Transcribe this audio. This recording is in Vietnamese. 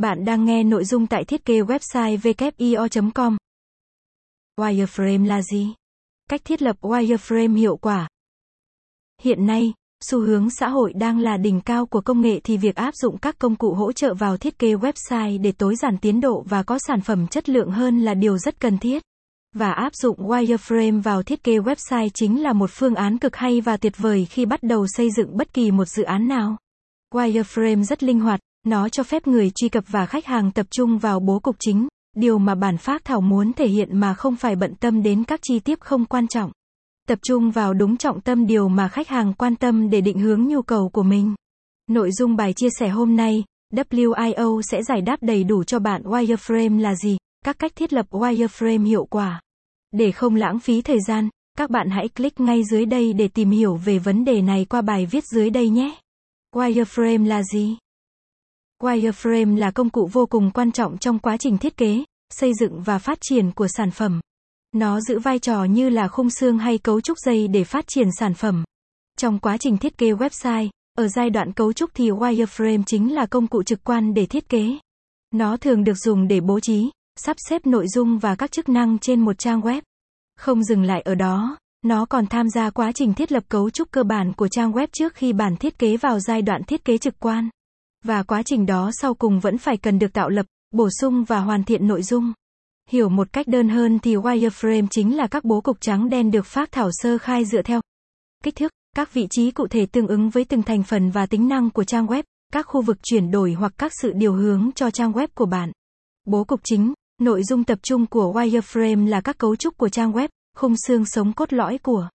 Bạn đang nghe nội dung tại thiết kế website wio.com. Wireframe là gì? Cách thiết lập wireframe hiệu quả. Hiện nay, xu hướng xã hội đang là đỉnh cao của công nghệ thì việc áp dụng các công cụ hỗ trợ vào thiết kế website để tối giản tiến độ và có sản phẩm chất lượng hơn là điều rất cần thiết. Và áp dụng wireframe vào thiết kế website chính là một phương án cực hay và tuyệt vời khi bắt đầu xây dựng bất kỳ một dự án nào. Wireframe rất linh hoạt, nó cho phép người truy cập và khách hàng tập trung vào bố cục chính, điều mà bản phát thảo muốn thể hiện mà không phải bận tâm đến các chi tiết không quan trọng. Tập trung vào đúng trọng tâm điều mà khách hàng quan tâm để định hướng nhu cầu của mình. Nội dung bài chia sẻ hôm nay, WIO sẽ giải đáp đầy đủ cho bạn wireframe là gì, các cách thiết lập wireframe hiệu quả. Để không lãng phí thời gian, các bạn hãy click ngay dưới đây để tìm hiểu về vấn đề này qua bài viết dưới đây nhé. Wireframe là gì? Wireframe là công cụ vô cùng quan trọng trong quá trình thiết kế, xây dựng và phát triển của sản phẩm. Nó giữ vai trò như là khung xương hay cấu trúc dây để phát triển sản phẩm. Trong quá trình thiết kế website, ở giai đoạn cấu trúc thì wireframe chính là công cụ trực quan để thiết kế. Nó thường được dùng để bố trí, sắp xếp nội dung và các chức năng trên một trang web. Không dừng lại ở đó, nó còn tham gia quá trình thiết lập cấu trúc cơ bản của trang web trước khi bản thiết kế vào giai đoạn thiết kế trực quan. Và quá trình đó sau cùng vẫn phải cần được tạo lập, bổ sung và hoàn thiện nội dung. Hiểu một cách đơn hơn thì wireframe chính là các bố cục trắng đen được phát thảo sơ khai dựa theo kích thước, các vị trí cụ thể tương ứng với từng thành phần và tính năng của trang web, các khu vực chuyển đổi hoặc các sự điều hướng cho trang web của bạn. Bố cục chính, nội dung tập trung của wireframe là các cấu trúc của trang web, khung xương sống cốt lõi của